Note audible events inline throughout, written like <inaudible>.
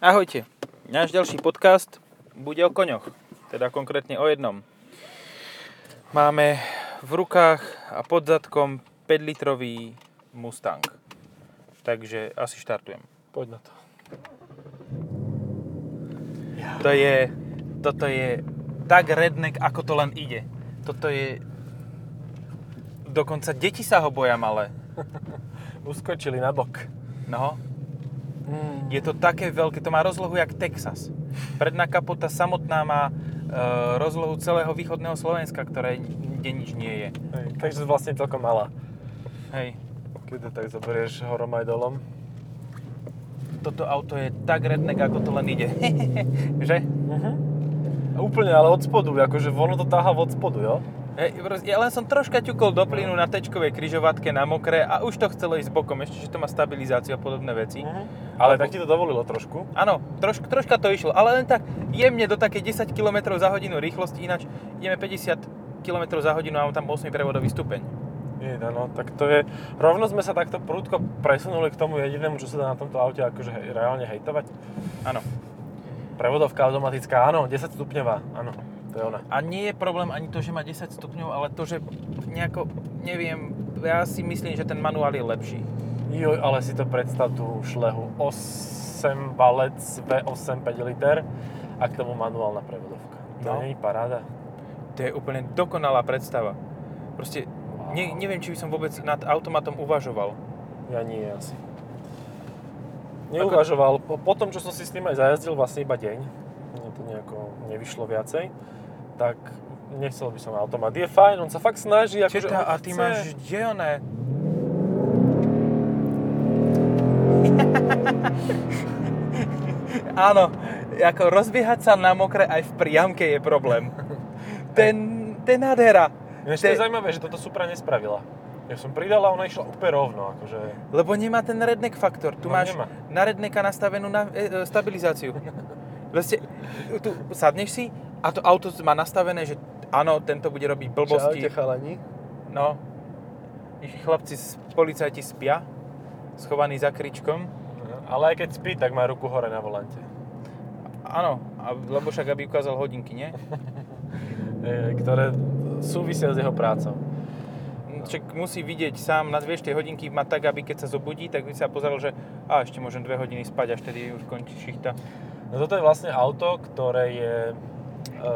Ahojte. Náš ďalší podcast bude o koňoch, teda konkrétne o jednom. Máme v rukách a pod zadkom 5-litrový Mustang. Takže asi štartujem. Poď na to. To je, toto je tak redneck, ako to len ide. Toto je... Dokonca deti sa ho boja malé. <laughs> Uskočili na bok. No, Mm. je to také veľké, to má rozlohu jak Texas. Predná kapota samotná má e, rozlohu celého východného Slovenska, ktoré kde nič nie je. Hej, takže vlastne celkom malá. Hej, Keď to tak zoberieš horom aj dolom. toto auto je tak redneck, ako to len ide. <laughs> že? Uh-huh. Úplne, ale od spodu, akože ono to táha od spodu, jo? Ja len som troška ťukol do plynu na tečkovej kryžovatke na mokré a už to chcelo ísť bokom, ešte, že to má stabilizáciu a podobné veci. Uh-huh. Ale tak ti to dovolilo trošku. Áno, troš, troška to išlo, ale len tak jemne do také 10 km za hodinu rýchlosti, ináč ideme 50 km za hodinu a mám tam 8 prevodový stupeň. Je, no, tak to je... Rovno sme sa takto prudko presunuli k tomu jedinému, čo sa dá na tomto aute akože hej, reálne hejtovať. Áno. Prevodovka automatická, áno, 10 stupňová, áno, to je ona. A nie je problém ani to, že má 10 stupňov, ale to, že nejako, neviem, ja si myslím, že ten manuál je lepší. Joj, ale si to predstav tú šlehu. 8 valec V8 5 liter a k tomu manuálna prevodovka. To No. nie je paráda. To je úplne dokonalá predstava. Proste ne, neviem, či by som vôbec nad automatom uvažoval. Ja nie asi. Neuvažoval. Po, po tom, čo som si s tým aj zajazdil vlastne iba deň, mne to nejako nevyšlo viacej, tak nechcel by som automat. Je fajn, on sa fakt snaží. Četá, on a ty chce. máš dielne. <laughs> Áno, ako rozbiehať sa na mokre aj v priamke je problém. <laughs> Ten, ten nádhera. Ináč to je zaujímavé, že toto Supra nespravila. Ja som pridal a ona išla úplne rovno. Akože... Lebo nemá ten redneck faktor. Tu No, máš nemá. na rednecka nastavenú na, e, e, stabilizáciu. <laughs> Vlastne, tu sadneš si a to auto má nastavené, že áno, tento bude robiť blbosti. chalani. No, ich chlapci z policajti spia, schovaní za kričkom. Ale aj keď spí, tak má ruku hore na volante. Áno, a, lebo však aby ukázal hodinky, nie? <laughs> E, ktoré súvisia s jeho prácou. Však musí vidieť sám, nazvieš tie hodinky, má tak, aby keď sa zobudí, tak by sa pozeral, že a ešte môžem dve hodiny spať, až tedy už končí šichta. No toto je vlastne auto, ktoré je... E,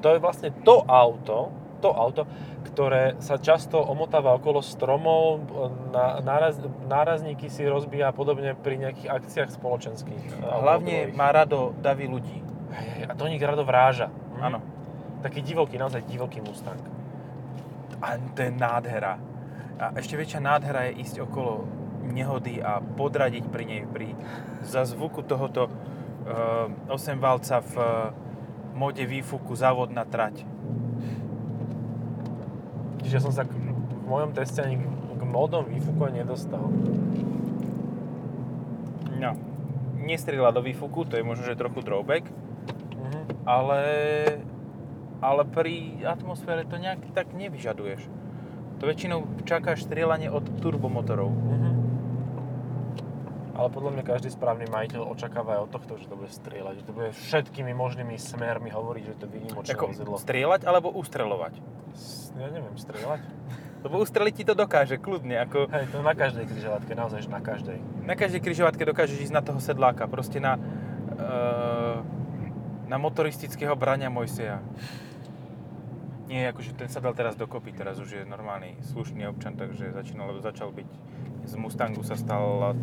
to je vlastne to auto, to auto, ktoré sa často omotáva okolo stromov, náraz, nárazníky si rozbíja a podobne pri nejakých akciách spoločenských. e, Hlavne má rado davy ľudí. A to nich rado vráža. Mhm. Áno. Taký divoký, naozaj divoký Mustang. A to je nádhera. A ešte väčšia nádhera je ísť okolo nehody a podradiť pri nej pri, za zvuku tohoto uh, 8 valca v uh, mode výfuku závodná trať. Čiže som sa k, v mojom teste ani k, k modom výfuku nedostal. No. Nestrieľa do výfuku, to je možno, že trochu drawback, Mhm. ale, ale pri atmosfére to nejak tak nevyžaduješ. To väčšinou čakáš strieľanie od turbomotorov. Mhm. Ale podľa mňa každý správny majiteľ očakáva aj od tohto, že to bude strieľať, že to bude všetkými možnými smermi hovoriť, že to je výnimočné Ako vozidlo. strieľať alebo ustreľovať. Ja neviem, strieľať? Lebo ustreliť ti to dokáže, kľudne. Ako Hej, to na každej križovatke, naozaj, že na každej. na každej križovatke dokážeš ísť na toho sedláka. Proste na, uh, na motoristického brania Mojseja. Nie, akože ten sa dal teraz dokopy, teraz už je normálny, slušný občan, takže začínal, začal byť, z Mustangu sa stal,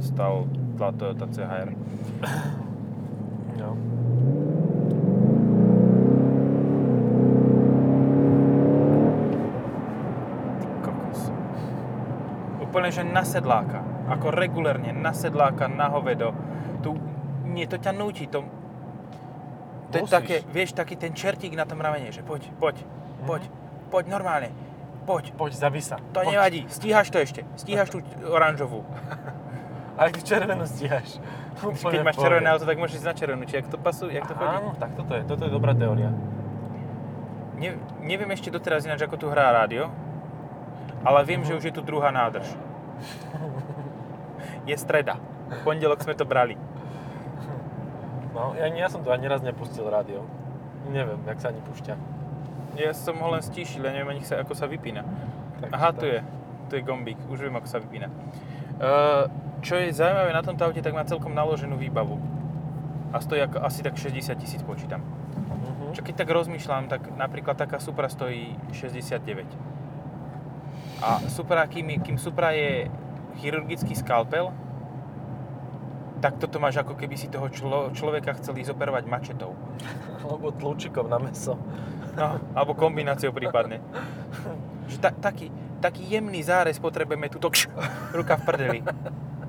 stal tá Toyota CHR. No. Úplne, že na sedláka. Ako regulérne, na sedláka, na hovedo. Tu, nie, to ťa núti, to... To je také, vieš, taký ten čertík na tom ramene, že poď, poď, poď, poď normálne, poď. Poď, zabi sa. To Poď. nevadí, stíhaš to ešte, stíhaš tú oranžovú. <laughs> Aj ty červenú stíhaš. Keď máš červené auto, tak môžeš ísť na červenú, či jak to pasuje, jak to chodí. Áno, tak toto je, toto je dobrá teória. Ne, neviem ešte doteraz ináč, ako tu hrá rádio, ale viem, že už je tu druhá nádrž. Je streda. V pondelok sme to brali. No, ja, ja som tu ani raz nepustil rádio. Neviem, jak sa ani púšťa. Ja som ho len stíšil, ja neviem ani sa, ako sa vypína. Takže Aha, tak. tu je. Tu je gombík, už viem, ako sa vypína. Uh, čo je zaujímavé na tomto aute, tak má celkom naloženú výbavu. A stojí asi tak 60 tisíc počítam. Mhm. Čo keď tak rozmýšľam, tak napríklad taká Supra stojí 69. A Supra, kým, kým Supra je chirurgický skalpel, tak toto máš ako keby si toho člo, človeka chceli zoperovať mačetou. Alebo tlučikom na meso. No, alebo kombináciou prípadne. Že ta, taký, taký jemný zárez potrebujeme tuto kš, ruka v prdeli.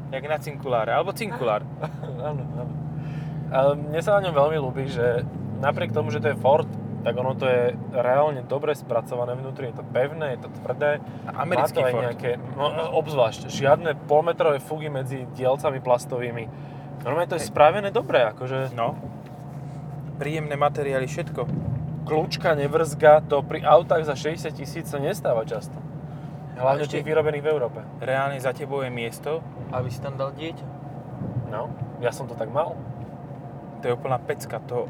Jak na cinkuláre, alebo cinkulár. <laughs> áno, áno. Ale mne sa na ňom veľmi ľúbi, že napriek tomu, že to je Ford, tak ono to je reálne dobre spracované vnútri. Je to pevné, je to tvrdé. Americký Má to aj Ford. nejaké, no, obzvlášť, žiadne polmetrové fugy medzi dielcami plastovými. Normálne to je spravené dobre, akože No. Príjemné materiály, všetko. kľúčka nevrzga, to pri autách za 60 tisíc sa nestáva často. Hlavne ešte- tých vyrobených v Európe. Reálne za tebou je miesto, aby si tam dal dieťa. No, ja som to tak mal. To je úplná pecka. To...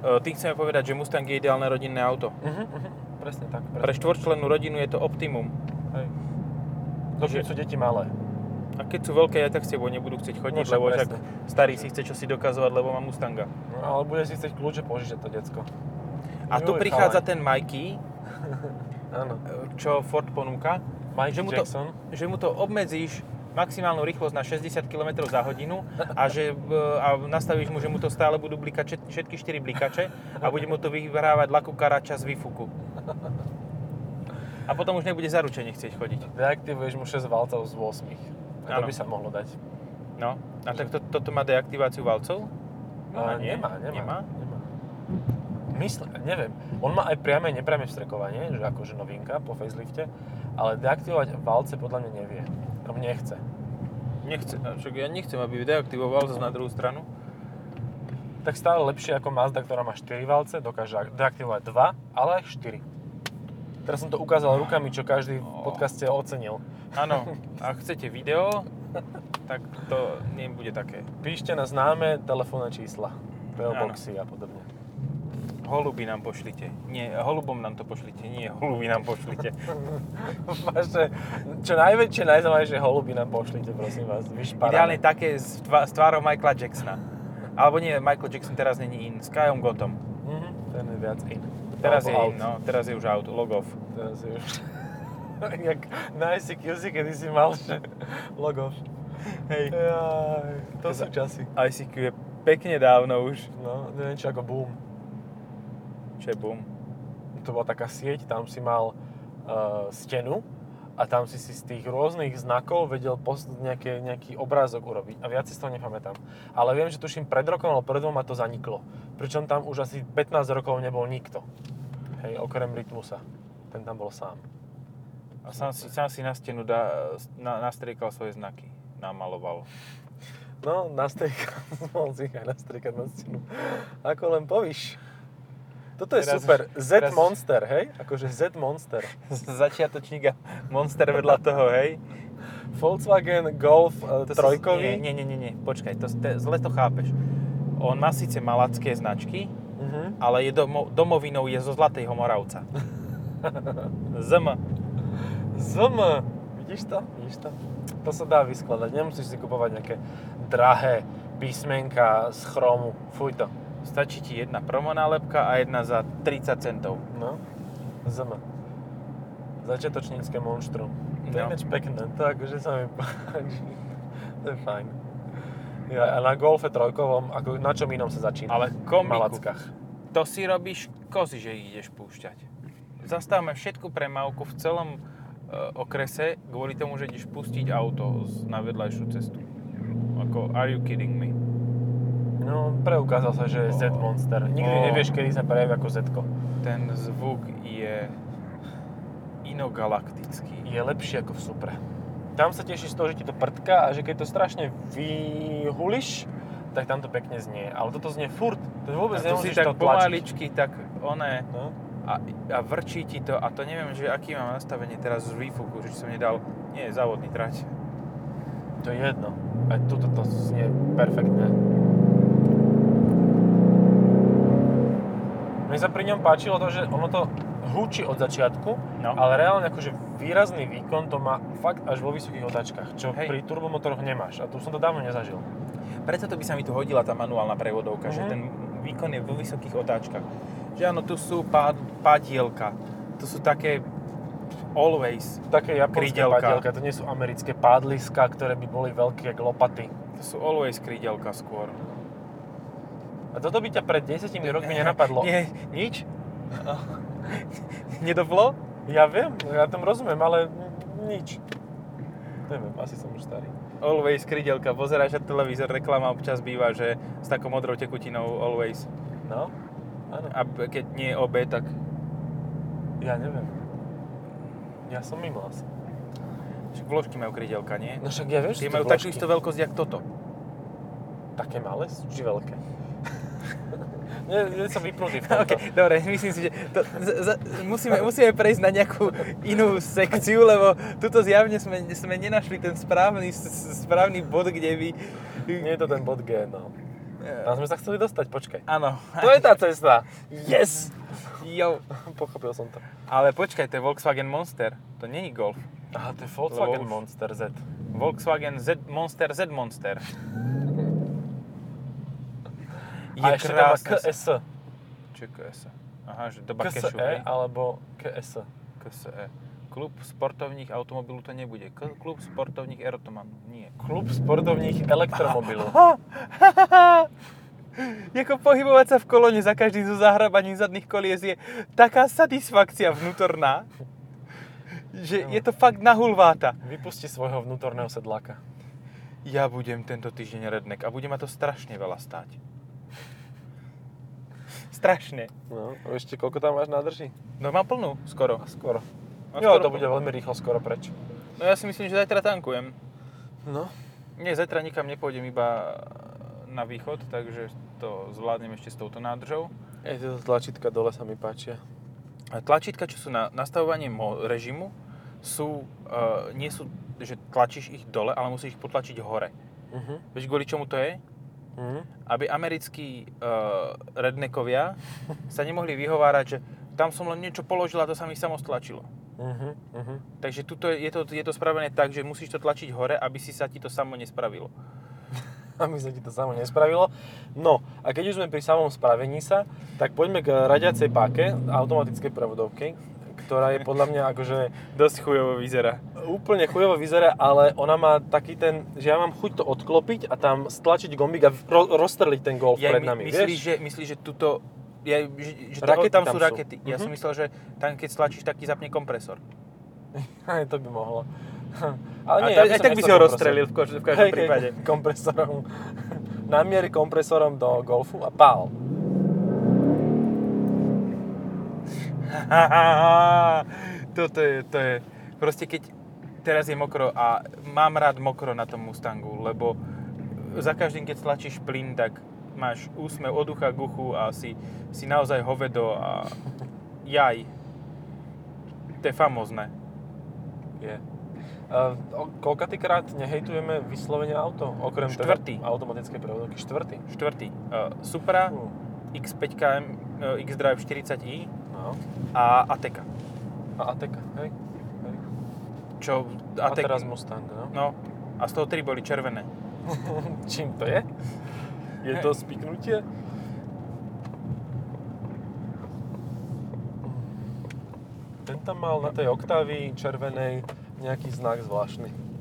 E, Tým chceme povedať, že Mustang je ideálne rodinné auto. Mhm, mhm, presne tak. Presne. Pre štvorčlennú rodinu je to optimum. Hej. Dokiaľ Že- sú deti malé. A keď sú veľké, aj tak s tebou nebudú chcieť chodiť, No lebo však starý si chce čo si dokazovať, lebo má Mustanga. No, ale bude si chcieť kľúče požičať to decko. A tu Juj, prichádza chalaj. ten Mikey, <laughs> Áno. čo Ford ponúka, Mike že mu, to, Jackson. že mu to obmedzíš maximálnu rýchlosť na 60 km za hodinu a, že, e, a nastavíš mu, že mu to stále budú blikať všet- všetky 4 blikače a bude mu to vyhrávať laku karača z výfuku. A potom už nebude zaručene chcieť chodiť. Deaktivuješ mu 6 valcov z 8. A to by sa mohlo dať. No, a tak to, toto má deaktiváciu valcov? A nie? nemá, nemá. Nemá? nemá. Myslím, neviem. On má aj priame a nepriame vstrekovanie, že akože novinka po facelifte, ale deaktivovať valce podľa mňa nevie. On nechce. Nechce, a však ja nechcem, aby deaktivoval zase na druhú stranu. Tak stále lepšie ako Mazda, ktorá má 4 valce, dokáže deaktivovať 2, ale aj 4. Teraz som to ukázal rukami, čo každý v podcaste ocenil. Áno, <laughs> ak chcete video, tak to nebude také. Píšte na známe telefónne čísla, PO boxy a podobne. Holuby nám pošlite. Nie, holubom nám to pošlite, nie, holuby nám pošlite. <laughs> Vaše, čo najväčšie, najzaujímavejšie holuby nám pošlite, prosím vás. Vyšparané. Ideálne také s, tvá, s tvárou Michaela Jacksona. Alebo nie, Michael Jackson teraz není in, s Kajom Gotom. Mhm, ten je viac in. Teraz je Alebo in, no, teraz je už out, logov. Teraz je už... <laughs> Jak na ICQC, kedy si mal, že logo. Hej. Jaj, to Teda- sú časy. ICQ je pekne dávno už. No, neviem čo ako boom. Boom. To bola taká sieť, tam si mal uh, stenu a tam si si z tých rôznych znakov vedel post- nejaké, nejaký obrázok urobiť. A viac si toho nepamätám. Ale viem, že tuším pred rokom alebo pred dvoma to zaniklo. Pričom tam už asi 15 rokov nebol nikto. Hej, okrem Rytmusa. Ten tam bol sám. A sám si, sám si na stenu dá, na, nastriekal svoje znaky. Namaloval. No, nastriekal, <laughs> mohol si ich aj nastriekať na stenu. Ako len povíš. Toto je Teraz super. už- Z teraz- Monster, hej? Akože Z Monster. Začiatočník a Monster vedľa toho, hej. Volkswagen Golf uh, To trojkový. Nie, nie, nie, nie, počkaj, to, to, zle to chápeš. On má síce malacké značky, Mhm. ale je domo, domovinou je zo Zlatého Moravca. <laughs> ZM. ZM. Vidíš to? Vidíš to? To sa dá vyskladať. Nemusíš si kupovať nejaké drahé písmenka z chromu. Fuj to. Stačí ti jedna promonálepka a jedna za 30 centov. No. ZM. Začiatočnícke monštrum. To je No. ináč pekné. To akože sa mi <laughs> páči. To je fajn. Ja, a na Golfe trojkovom, ako na čom inom sa začína? Ale komiku, Malackách. to si robíš kozy, že ich ideš púšťať. Zastavme všetku premávku v celom e, okrese kvôli tomu, že ideš pustiť auto z- na vedľajšiu cestu. Ako, are you kidding me? No, preukázal sa, že je Z Monster. Nikdy Oh. nevieš, kedy sa prejaví ako Z. Ten zvuk je inogalaktický. Je lepší ako v Supre. Tam sa tešíš z toho, že ti to prdka a že keď to strašne vyhuliš, tak tam to pekne znie. Ale toto znie furt. To vôbec A to si nemusíš tak to pomaličky, tak oné, No. a, a vrčí ti to, a to neviem, že aký mám nastavenie teraz z výfuku, že som nedal, nie, závodný trať. To je jedno. Aj tuto to znie perfektne. Sa pri ňom páčilo to, že ono to hučí od začiatku, No. ale reálne akože výrazný výkon to má fakt až vo vysokých otáčkach, čo Hej. pri turbomotoroch nemáš. A tu som to dávno nezažil. Preto to by sa mi tu hodila tá manuálna prevodovka, že Mhm. ten výkon je vo vysokých otáčkach. Že áno, tu sú pád, pádielka, tu sú také always, Také japonské Krídelka. padielka, to nie sú americké pádliska, ktoré by boli veľké jak lopaty. to sú always krídelka skôr. A toto by ťa pred 10 rokmi nenapadlo. Nie, nič? Nedovlo? Ja viem, ja tomu rozumiem, ale nič. Neviem, asi som už starý. Always krídelka, pozeráš na televízor, reklama občas býva, že s takou modrou tekutinou always. No, áno. A keď nie je OB, tak Ja neviem. Ja som mimo asi. však vložky majú krídelka, nie? No však ja viem, Tie majú istú veľkosť, jak toto. Také malé či veľké? Nie, nie som vypnutý v tomto. OK, dobre, myslím si, že to, z, z, musíme, musíme prejsť na nejakú inú sekciu, lebo tuto zjavne sme, sme nenašli ten správny, správny bod, kde by... Nie je to ten bod G, no. Tam sme sa chceli dostať, počkaj. Áno. To je tá cesta. Yes! Jo. Pochopil som to. Ale počkaj, to je Volkswagen Monster. To není Golf. Aha, to je Volkswagen Lebo- Monster Z. Volkswagen Z Monster Z Monster. Je A ešte krásne. KS. Čo je KS? Aha, že doba KSE kešu, hej? alebo KS. KSE. Klub sportovních automobilů to nebude. Klub sportovních erotomanů. Nie. Klub sportovních elektromobilů. <laughs> Jako pohybovať sa v kolone za každým zo zahrabaním zadných kolies je taká satisfakcia vnútorná, že je to fakt na hulváta. Vypusti svojho vnútorného sedláka. Ja budem tento týždeň redneck a bude ma to strašne veľa stáť. Strašne. No, ešte koľko tam máš nádrží? No mám plnú, skoro. A skoro. A Jo, skoro to bude veľmi rýchlo skoro preč. No ja si myslím, že zajtra tankujem. No. Nie, zajtra nikam nepôjdem, iba na východ, takže to zvládnem ešte s touto nádržou. Ej, tieto tlačítka dole sa mi páčia. A Tlačítka, čo sú na nastavovanie režimu, sú, uh, nie sú, že tlačíš ich dole, ale musíš ich potlačiť hore. Mhm. Vieš, kvôli čomu to je? Mhm. Aby americkí uh, rednekovia sa nemohli vyhovárať, že tam som len niečo položil a to sa mi samo stlačilo. Mhm. Mhm. Takže tuto je, je, to, je to spravené tak, že musíš to tlačiť hore, aby si sa ti to samo nespravilo. <laughs> Aby sa ti to samo nespravilo. No, a keď už sme pri samom spravení sa, tak poďme k radiacej páke automatickej prevodovky, ktorá je podľa mňa akože Dosť chujovo vyzerá. úplne chujovo vyzerá, ale ona má taký ten, že ja mám chuť to odklopiť a tam stlačiť gombík a ro- rozstreliť ten golf Ja pred nami, myslíš, vieš? že, myslíš, že tuto... Ja, že, že Rakety tam, tam sú sú. rakety. Ja som Mhm. myslel, že tam keď stlačíš, tak ti zapne kompresor. <laughs> Aj to by mohlo. <laughs> Ale nie, a tak, ja tak by si ho rozstrelil v, kož- v každom Hej, hej, prípade. kompresorom. <laughs> Namiery kompresorom do golfu a pál. <laughs> Toto je, to je, proste keď teraz je mokro a mám rád mokro na tom Mustangu, lebo za každým, keď stlačíš plyn, tak máš úsmev od ucha k uchu a si, si naozaj hovedo a jaj. To je famózne. Je. Uh, koľkatýkrát nehejtujeme vyslovene auto? Okrem teda Štvrtý. automatickej prevodovky. Štvrtý. Štvrtý. Uh, Supra, Uh. X5 KM, uh, X-Drive 40i No. A Ateka. A Ateka, hej? hej. Čo, A Atek, teraz Mustang, no. No, a z toho tri boli červené. <laughs> Čím to je? Je to spiknutie? Ten tam mal na tej oktávii červenej nejaký znak zvláštny.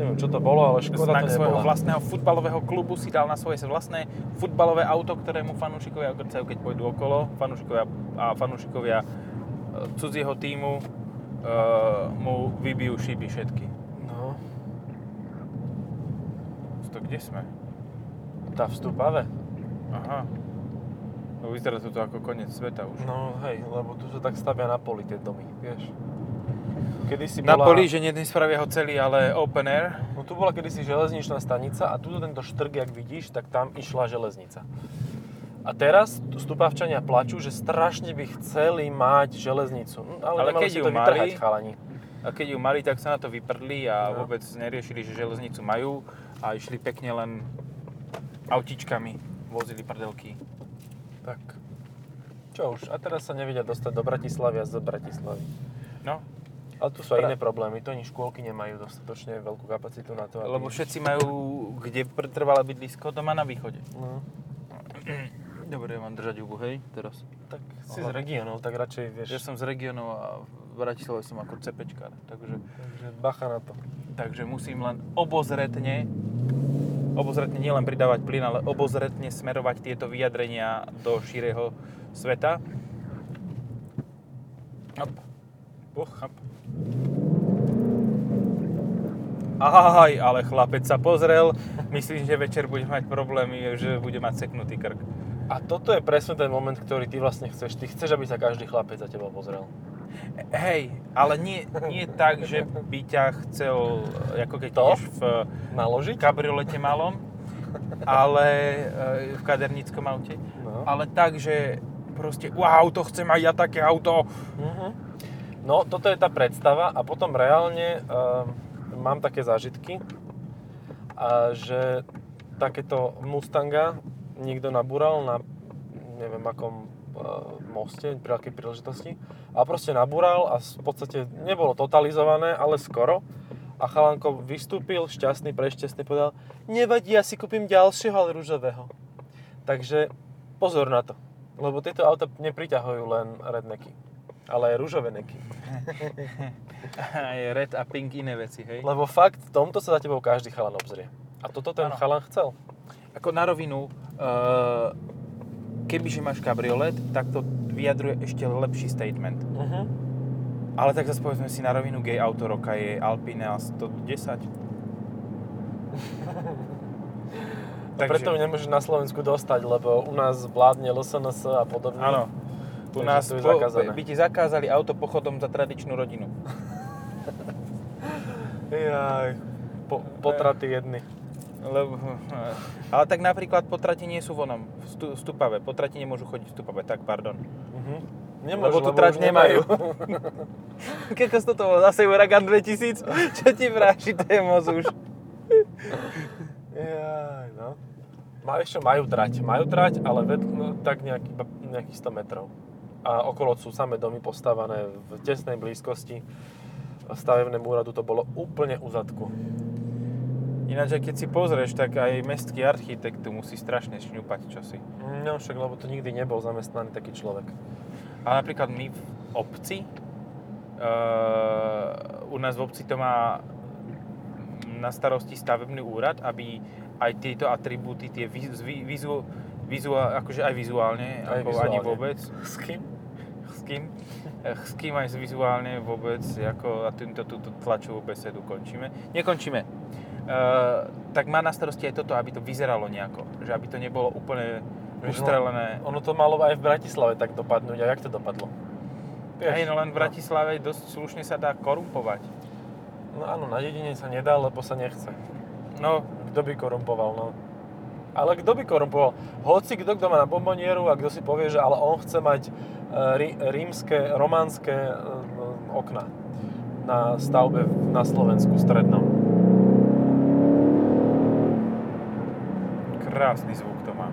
Neviem, čo to bolo, ale škoda Znak to svojho nebola. vlastného futbalového klubu si dal na svoje vlastné futbalové auto, ktorému fanúšikovia okrcajú, keď pôjdu okolo. Fanúšikovia a fanúšikovia e, cudzieho týmu e, mu vybijú šiby všetky. No, To kde sme? tá vstupave. Aha. No, vyzerá to ako koniec sveta už. No hej, lebo tu sa tak stavia na poli tie domy, vieš. Kedysi Na bola, poli, že nie nespravia ho celý, ale open air. No tu bola kedysi železničná stanica a tu tento štrk, jak vidíš, tak tam išla železnica. A teraz tu stupavčania plačú, že strašne by chceli mať železnicu. No, ale, Ale keď ju to mali- chalani. A keď ju mali, tak sa na to vyprdli a No. vôbec neriešili, že železnicu majú a išli pekne len autičkami, vozili prdelky. Tak. Čo už, a teraz sa nevedia dostať do Bratislavy a z Bratislavy. No, Ale tu sú aj Pra- iné problémy, to ani škôlky nemajú dostatočne veľkú kapacitu na to, aby... lebo všetci majú kde trvalé bydlisko doma na východe. No, Dobre, ja mám držať hubu, hej, teraz. tak si z regionov, tak radšej vieš, Ja som z regionov a v Bratislave som ako cepečkár, takže, takže bacha na to. takže musím len obozretne, obozretne nielen pridávať plyn, ale obozretne smerovať tieto vyjadrenia do šíreho sveta. Hop. Hop. Ahaj, ale chlapec sa pozrel. Myslím, že večer bude mať problémy, že bude mať seknutý krk. A toto je presne ten moment, ktorý ty vlastne chceš. Ty chceš, aby sa každý chlapec za teba pozrel. Hej, ale nie, nie tak, že by ťa chcel, ako keď To? v Naložiť? kabriolete malom, ale e, v kaderníckom aute, No. ale tak, že proste, wow, to chcem aj ja také auto. Mhm. No, toto je tá predstava a potom reálne um, mám také zážitky, a že takéto Mustanga niekto nabúral na neviem akom uh, moste, pri akej príležitosti a proste nabúral a v podstate nebolo totalizované, ale skoro a chalanko vystúpil, šťastný, prešťastný, povedal nevadí, ja si kúpim ďalšieho, ale rúžového. Takže pozor na to, lebo tieto auta nepriťahujú len rednecky, ale rúžové neky. Aj red a pink iné veci, hej. Lebo fakt, v tomto sa za tebou každý chalan obzrie. A toto ten Áno. chalan chcel. Ako na rovinu, uh, kebyže máš kabriolet, tak to vyjadruje ešte lepší statement. Uh-huh. Ale tak zase povedzme si na rovinu gay auto roka je Alpine A110. Takže... Preto ju nemôžeš na Slovensku dostať, lebo u nás vládne LSNS a podobne. Áno. U nás to po, zakázané. by ti zakázali auto pochodom za tradičnú rodinu. Jaj, po, potraty jedny. Lebo, ale tak napríklad potrati nie sú vonom, v stu, stupave. Potrati nemôžu chodiť v stupave, tak pardon. Uh-huh. Lebo tu trať nemajú. <laughs> Keď to bol zase Uragan 2000, <laughs> čo ti vráši, moc už. Jaj, no. Majú, ešte majú trať, majú trať, ale ved, no, tak nejak, iba nejakých 100 metrov. A okolo sú samé domy postavané v tesnej blízkosti stavebnému úradu to bolo úplne u zadku. Ináč, aj keď si pozrieš, tak aj mestský architekt tu musí strašne šňupať čosi. No však, lebo to nikdy nebol zamestnaný taký človek. Ale napríklad my v obci, uh, u nás v obci to má na starosti stavebný úrad, aby aj tieto atribúty, tie vizu, vizu, vizu, akože aj vizuálne, Aj ako vizuálne. ani vôbec, S kým? S kým, eh, s kým aj vizuálne vôbec, ako a týmto túto tlačovú besedu končíme. Nekončíme. Uh, tak má na starosti aj toto, aby to vyzeralo nejako. Že aby to nebolo úplne Vieš, no, ustrelené. Ono to malo aj v Bratislave tak dopadnúť. A jak to dopadlo? Hej, no len v Bratislave dosť slušne sa dá korumpovať. No áno, na dedine sa nedá, lebo sa nechce. No, Kto by korumpoval, no? Ale kto by korumpoval? Hoci kto, kto má na bombonieru a kto si povie, že ale on chce mať e, rí, rímske, románske e, okna na stavbe na Slovensku strednom. krásny zvuk to má.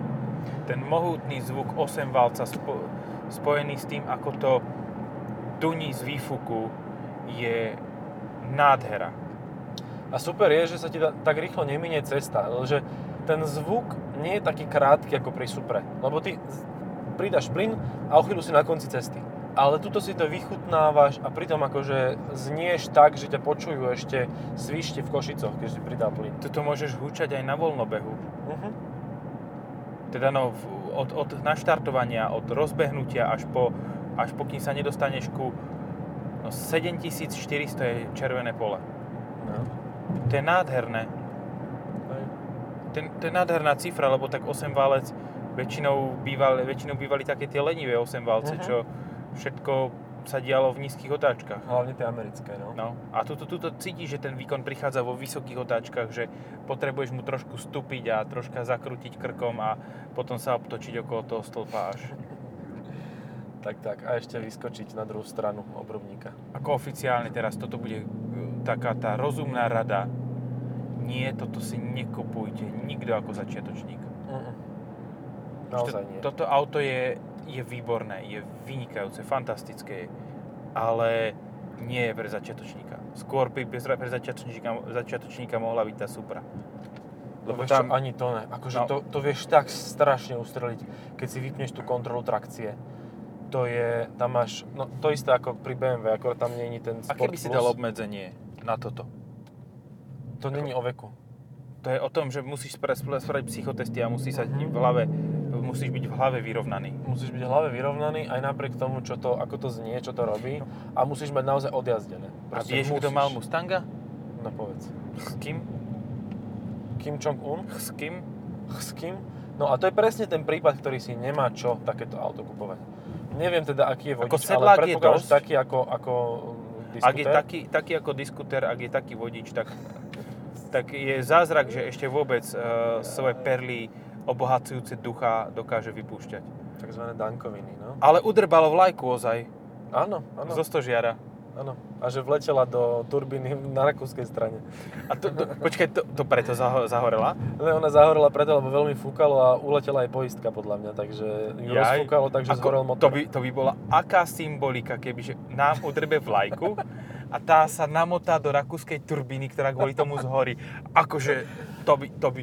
Ten mohutný zvuk 8 valca spo, spojený s tým, ako to duní z výfuku, je nádhera. A super je, že sa ti da, tak rýchlo neminie cesta, že ten zvuk nie je taký krátky ako pri Supre. Lebo ty pridaš plyn a o chvíľu si na konci cesty. Ale tuto si to vychutnávaš a pritom akože znieš tak, že ťa počujú ešte svišti v Košicoch, keď si pridá plyn. Toto môžeš húčať aj na voľnobehu. Uh-huh. Teda no, od, od naštartovania, od rozbehnutia až po, až pokým sa nedostaneš ku no, 7400 je červené pole. No. To je nádherné. Ten, to je nádherná cifra, lebo tak 8 válec väčšinou bývali, väčšinou bývali také tie lenivé 8 válce, Mhm. čo všetko sa dialo v nízkych otáčkach. Hlavne tie americké, no. No. A tuto, tuto cítiš, že ten výkon prichádza vo vysokých otáčkach, že potrebuješ mu trošku stúpiť a troška zakrútiť krkom a potom sa obtočiť okolo toho stĺpa až. <laughs> Tak, tak. A ešte vyskočiť na druhú stranu obrubníka. Ako oficiálne teraz toto bude e, taká tá rozumná rada. Nie, toto si nekupujte nikto ako začiatočník. Naozaj nie. Toto auto je je výborné, je vynikajúce, fantastické, ale nie je pre začiatočníka. Skôr by pre začiatočníka, začiatočníka mohla byť tá Supra. Lebo vieš čo, tam, ani to ne. Akože No. to, to vieš tak strašne ustreliť, keď si vypneš tú kontrolu trakcie. To je, tam máš, no to isté ako pri BMW, ako tam nie je ten a Sport keby si Plus. dal obmedzenie na toto? To není o veku. To je o tom, že musíš spra- spra- spraviť psychotesty a musí sa ti v hlave, musíš byť v hlave vyrovnaný. Musíš byť v hlave vyrovnaný aj napriek tomu, čo to, ako to znie, čo to robí a musíš mať naozaj odjazdené. A vieš, kto mal Mustanga? No povedz. S kým? Kim Jong-un? S kým? S kým? No a to je presne ten prípad, ktorý si nemá čo takéto auto kupovať. Neviem teda, aký je Ako vodič, sedlák ale predpokladám, že taký ako, ako mm, Ak je taký, taký ako diskutér, ak je taký vodič, tak, tak je zázrak, že ešte vôbec uh, svoje perly obohacujúce ducha dokáže vypúšťať. Takzvané dankoviny, no. Ale udrbalo vlajku ozaj, Áno, áno, zo stožiara. áno. A že vletela do turbíny na rakúskej strane. A to, to, počkaj, to, to preto zaho- zahorela? Ale ona zahorela preto, lebo veľmi fúkalo a uletela aj poistka podľa mňa, takže ju Jaj. rozfúkalo, takže Ako- zhorel To motor. by, to by bola aká symbolika, kebyže nám udrbe vlajku <laughs> a tá sa namotá do rakúskej turbíny, ktorá kvôli tomu zhorí. Akože, to by, to by,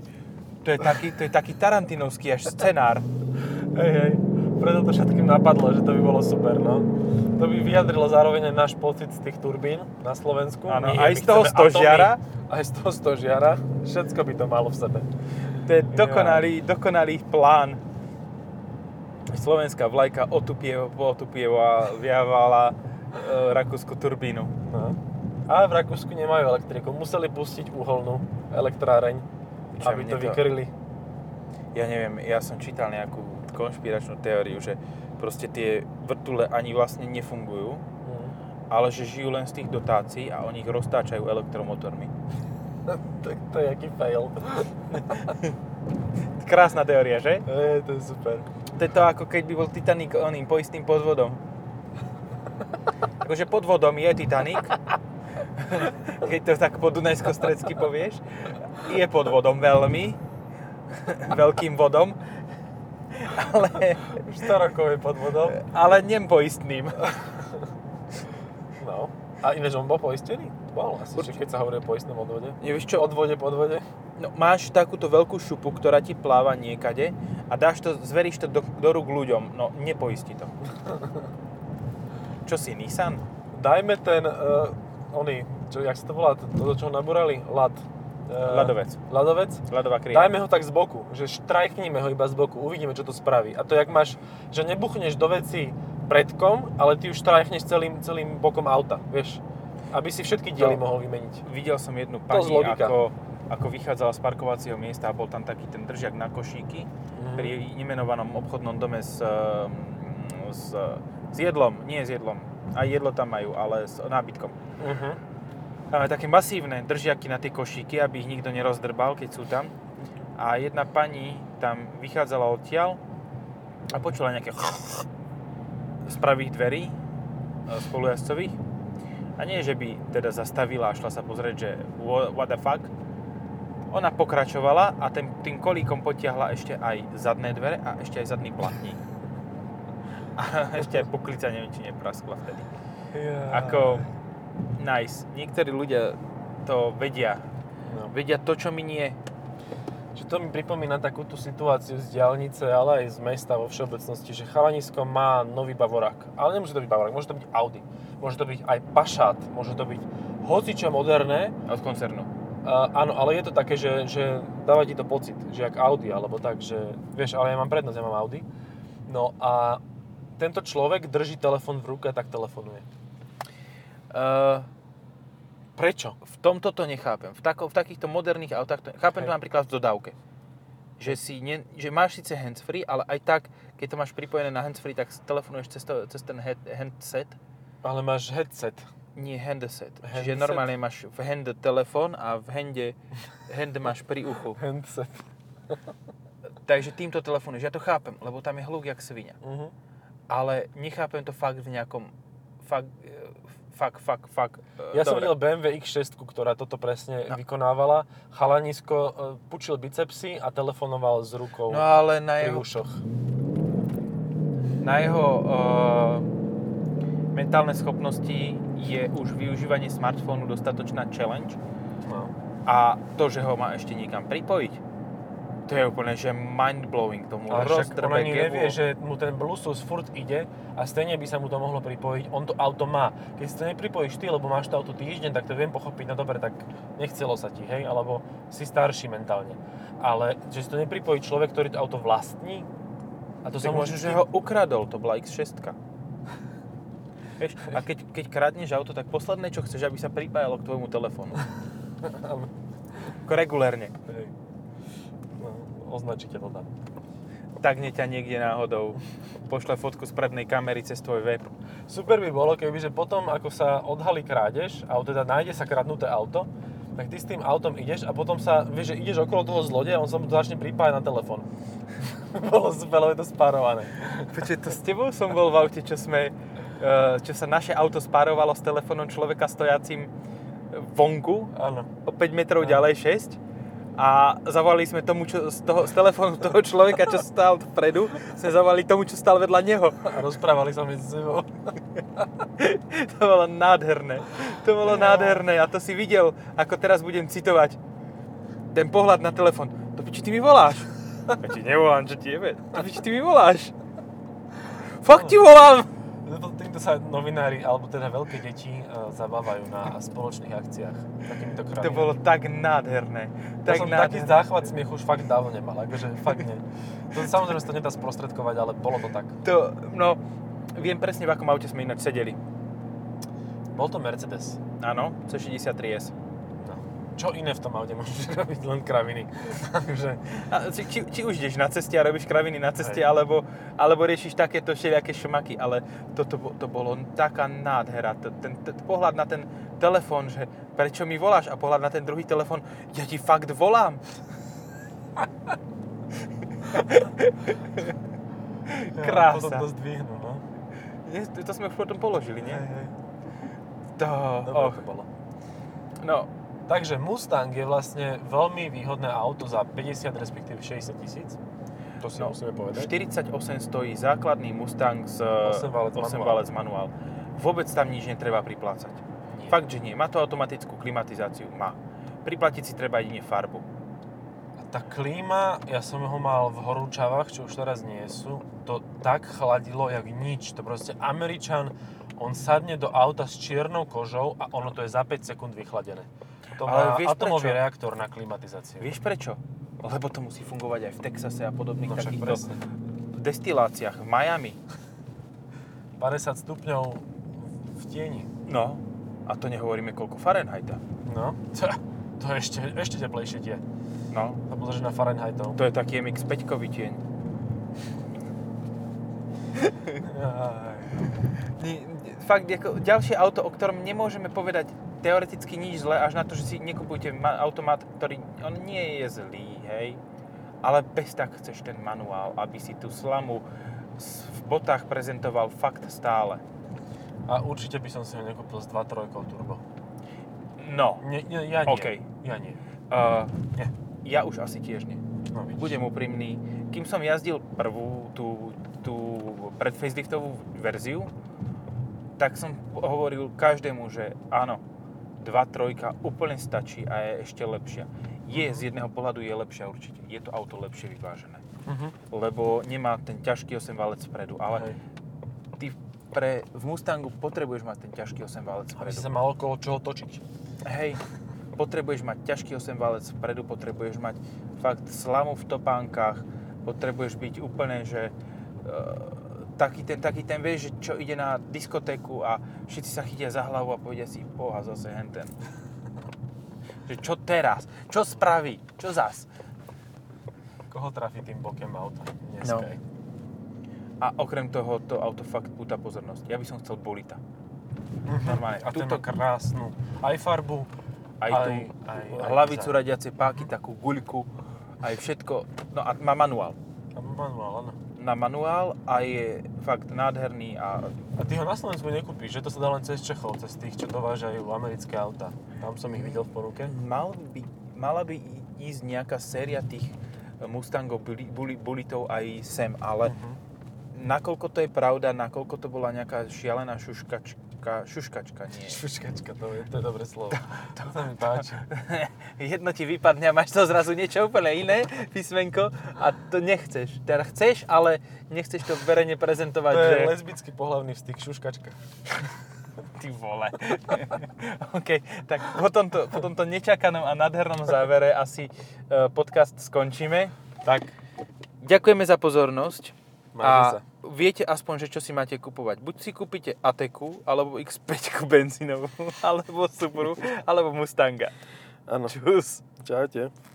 to je taký, to je taký tarantinovský až scenár. Hej, hej. Preto to všetkým napadlo, že to by bolo super, no. To by vyjadrilo zároveň aj náš pocit z tých turbín na Slovensku. Áno, aj z toho stožiara. atomy, Aj z toho stožiara. Všetko by to malo v sebe. To je dokonalý, dokonalý plán. Slovenská vlajka otupievo, otupievo a vyjávala e, rakúsku turbínu. No. A v Rakúsku nemajú elektriku. Museli pustiť uholnú elektráreň, Čo, aby to vykryli. Ja neviem, ja som čítal nejakú konšpiračnú teóriu, že proste tie vrtule ani vlastne nefungujú, Mm. ale že žijú len z tých dotácií a oni ich roztáčajú elektromotormi. <laughs> tak to je aký fail. <laughs> Krásna teória, že? Ej, to je super. To je to ako keď by bol Titanic oným poistným podvodom. Akože pod vodom je Titanic, <laughs> keď to tak po Dunajsko-Stredsky povieš, je pod vodom veľmi, <laughs> veľkým vodom, ale, Už 100 rokov je pod vodou. ale nem poistným. No. A inéž on bol poistený? Bol asi, že Určite. keď sa hovorí o poistnom odvode. Je, vieš čo, Odvode, podvode. no, máš takúto veľkú šupu, ktorá ti pláva niekade a dáš to, zveríš to do, do rúk ľuďom, no nepoistí to. <laughs> Čo si, Nissan? Dajme ten, uh, oný, čo, jak sa to volá, to, to do čoho nabúrali? Lad. Uh, Ľadovec. Ľadovec? Ľadová kríja. Dajme ho tak z boku, že štrajknime ho iba z boku, uvidíme, čo to spraví. A to jak máš, že nebuchneš do veci predkom, ale ty už štrajkneš celým, celým bokom auta, vieš. Aby si všetky diely No. mohol vymeniť. Videl som jednu To pani, ako, ako vychádzala z parkovacieho miesta a bol tam taký ten držiak na košíky Mhm. pri nemenovanom obchodnom dome s, ehm, s, s jedlom, nie s jedlom, aj jedlo tam majú, ale s nábytkom. Tam je také masívne držiaky na tie košíky, aby ich nikto nerozdrbal, keď sú tam. A jedna pani tam vychádzala odtiaľ a počula nejaké <laughs> z pravých dverí e, spolujazdcových. A nie, že by teda zastavila a šla sa pozrieť, že wha- what the fuck. Ona pokračovala a ten, tým kolíkom potiahla ešte aj zadné dvere a ešte aj zadný platník. A <laughs> ešte aj poklica, neviem, či nepraskla vtedy. Ako, nice. Niektorí ľudia to vedia. No. Vedia to, čo mi nie. Že to mi pripomína takú tú situáciu z diálnice, ale aj z mesta vo všeobecnosti, že chalanisko má nový Bavorák. Ale nemusí to byť Bavorák, môže to byť Audi. Môže to byť aj Passat, môže to byť hocičo moderné. Od koncernu. Uh, áno, ale je to také, že, že dáva ti to pocit, že jak Audi, alebo tak, že vieš, ale ja mám prednosť, ja mám Audi. No a tento človek drží telefon v ruke a tak telefonuje. Uh, Prečo? v tomto to nechápem. V, tako, v takýchto moderných autách to chápem Hej. to napríklad v dodávke. Že, si ne, že máš síce handsfree, ale aj tak, keď to máš pripojené na handsfree, tak telefonuješ cez, to, cez ten head, handset. Ale máš headset. Nie handset. Handset? Čiže normálne máš v hande telefón a v hande, hand máš pri uchu. <laughs> Handset. Takže týmto telefonuješ. Ja to chápem, lebo tam je hluk jak svinia. Uh-huh. Ale nechápem to fakt v nejakom fakt, e, fakt, fakt, fakt. e, Ja som dobre. videl BMW X6, ktorá toto presne No. vykonávala. Chalanisko e, pučil bicepsy a telefonoval s rukou No ale na pri jeho, ušoch. na jeho uh, mentálne schopnosti je už využívanie smartfónu dostatočná challenge No. a to, že ho má ešte niekam pripojiť, to je úplne, že mind-blowing tomu Ale však on ani nevie, že mu ten Bluetooth furt ide a stejne by sa mu to mohlo pripojiť. On to auto má. Keď si to nepripojíš ty, lebo máš to auto týždeň, tak to viem pochopiť, no dobre, tak nechcelo sa ti, hej, alebo si starší mentálne. Ale že si to nepripojí človek, ktorý to auto vlastní, a to Tak sa môže... že ho ukradol, to bola X6. Vieš, a keď, keď kradneš auto, tak posledné, čo chceš, aby sa pripájalo k tvojmu telefónu. Ako <laughs> regulérne. Hej. Označíte to tam. Tagne ťa niekde náhodou, pošle fotku z prednej kamery cez tvoj web. Super by bolo, keby že potom, ako sa odhalí krádež, alebo teda nájde sa kradnuté auto, tak ty s tým autom ideš a potom sa, vieš, že ideš okolo toho zlodeja a on sa mu začne pripájať na telefón. <laughs> bolo je to spárované. Počkej, to s tebou som bol v aute, čo sme, eh, čo sa naše auto spárovalo s telefónom človeka stojacím vonku, Áno. o 5 metrov ďalej 6 a zavolali sme tomu, čo, z, toho, z telefónu toho človeka, čo stál vpredu, sme zavolali tomu, čo stál vedľa neho. A rozprávali sa medzi sebou. <laughs> To bolo nádherné. To bolo No. nádherné a to si videl, ako teraz budem citovať. Ten pohľad na telefón. To piči, ty mi voláš. Ja ti nevolám, čo ti jebe. To piči, ty mi voláš. Fakt ti volám. To- Týmto sa novinári, alebo teda veľké deti e, zabávajú na spoločných akciách. Takýmito To kravami. bolo tak nádherné. Ja Tak som taký nádherné. záchvat smiechu už fakt dávno nemal, akože fakt nie. To, samozrejme sa to nedá sprostredkovať, ale bolo to tak. To, no, viem presne, v akom aute sme ináč sedeli. Bol to Mercedes. Áno, C63S. Čo iné v tom aute môžeš <laughs> robiť, len kraviny. <laughs> Takže, A či, či, či už ideš na ceste a robíš kraviny na ceste, Hej. alebo, alebo riešiš takéto všelijaké šmaky, ale toto to, to bolo taká nádhera. Ten, ten, pohľad na ten telefón, že prečo mi voláš a pohľad na ten druhý telefón, ja ti fakt volám. <laughs> Krása. Potom to zdvihnú, no. Nie, to, sme už potom položili, nie? Hej, hej. To, Dobre och, to bolo. no, Takže Mustang je vlastne veľmi výhodné auto za 50 respektíve 60 tisíc. To si No, musíme povedať. 48 stojí základný Mustang s 8 valec 8 manuál. manuál. Vôbec tam nič netreba priplácať. Nie. Fakt, že nie. Má to automatickú klimatizáciu? Má. Priplatiť si treba jedine farbu. A tá klíma, ja som ho mal v horúčavách, čo už teraz nie sú, to tak chladilo, jak nič. To proste Američan, on sadne do auta s čiernou kožou a ono to je za 5 sekúnd vychladené. To Ale vieš atomový prečo? reaktor na klimatizáciu. Vieš prečo? Lebo to musí fungovať aj v Texase a podobných No takýchto presne. destiláciách. V Miami. 50 stupňov v tieni. No. A to nehovoríme koľko Fahrenheita. No, <laughs> to, to je ešte, ešte teplejšie tie. No. To pozrieš na Fahrenheitov. To je taký MX-5 tieň. Fakt, ako ďalšie auto, o ktorom nemôžeme povedať teoreticky nič zlé, až na to, že si nekupujte ma- automat, ktorý, on nie je zlý, hej, ale bez tak chceš ten manuál, aby si tú slamu v botách prezentoval fakt stále. A určite by som si ho nekúpil s 2.3 turbo. No, Nie, nie, ja nie. OK. Ja nie. uh, Nie. ja už asi tiež nie. No, vidíš. Budem úprimný. Kým som jazdil prvú, tú, tú predfaceliftovú verziu, tak som hovoril každému, že áno, 2.3 úplne stačí a je ešte lepšia. Je, z jedného pohľadu je lepšia určite. Je to auto lepšie vyvážené. Mhm. Lebo nemá ten ťažký 8 valec vpredu, ale Hej. ty pre, v Mustangu potrebuješ mať ten ťažký 8 valec Aby vpredu. si sa mal okolo čoho točiť. Hej, potrebuješ mať ťažký 8 valec vpredu, potrebuješ mať fakt slamu v topánkach, potrebuješ byť úplne, že uh, taký ten, taký ten, vieš, že čo ide na diskotéku a všetci sa chytia za hlavu a povedia si, poha, zase henten. že čo teraz? Čo spraví? Čo zas? Koho trafi tým bokem auta? No. Dneska. A okrem toho, to auto fakt púta pozornosť. Ja by som chcel bolita. Normálne. A ten Tuto- má krásnu aj farbu, Aj, Aj- tú aj- aj hlavicu dizajn. radiace páky, takú guľku, aj všetko. No a má manuál. a manuál, áno. Na manuál a je fakt nádherný a A ty ho na Slovensku nekúpiš, že to sa dá len cez Čechov, cez tých, čo dovážajú americké auta. Tam som ich videl v ponuke. mal by, mala by ísť nejaká séria tých Mustangov, buli, buli, bulitov aj sem, ale Mhm. nakoľko to je pravda, nakoľko to bola nejaká šialená šuškačka, šuškačka, nie. <laughs> Šuškačka, to je, to je dobré slovo. To sa mi páči. <laughs> Jedno ti vypadne a máš to zrazu niečo úplne iné, písmenko, a to nechceš. Teda chceš, ale nechceš to verejne prezentovať, To že... je lesbický pohlavný styk, šuškačka. <laughs> Ty vole. OK, tak po tomto, po tomto nečakanom a nádhernom závere asi e, podcast skončíme. Tak, Ďakujeme za pozornosť. Majte sa. Viete aspoň, že čo si máte kupovať. Buď si kúpite Ateku, alebo X5 benzínovú, <laughs> alebo Subaru, alebo Mustanga. áno. Čus. Čaute.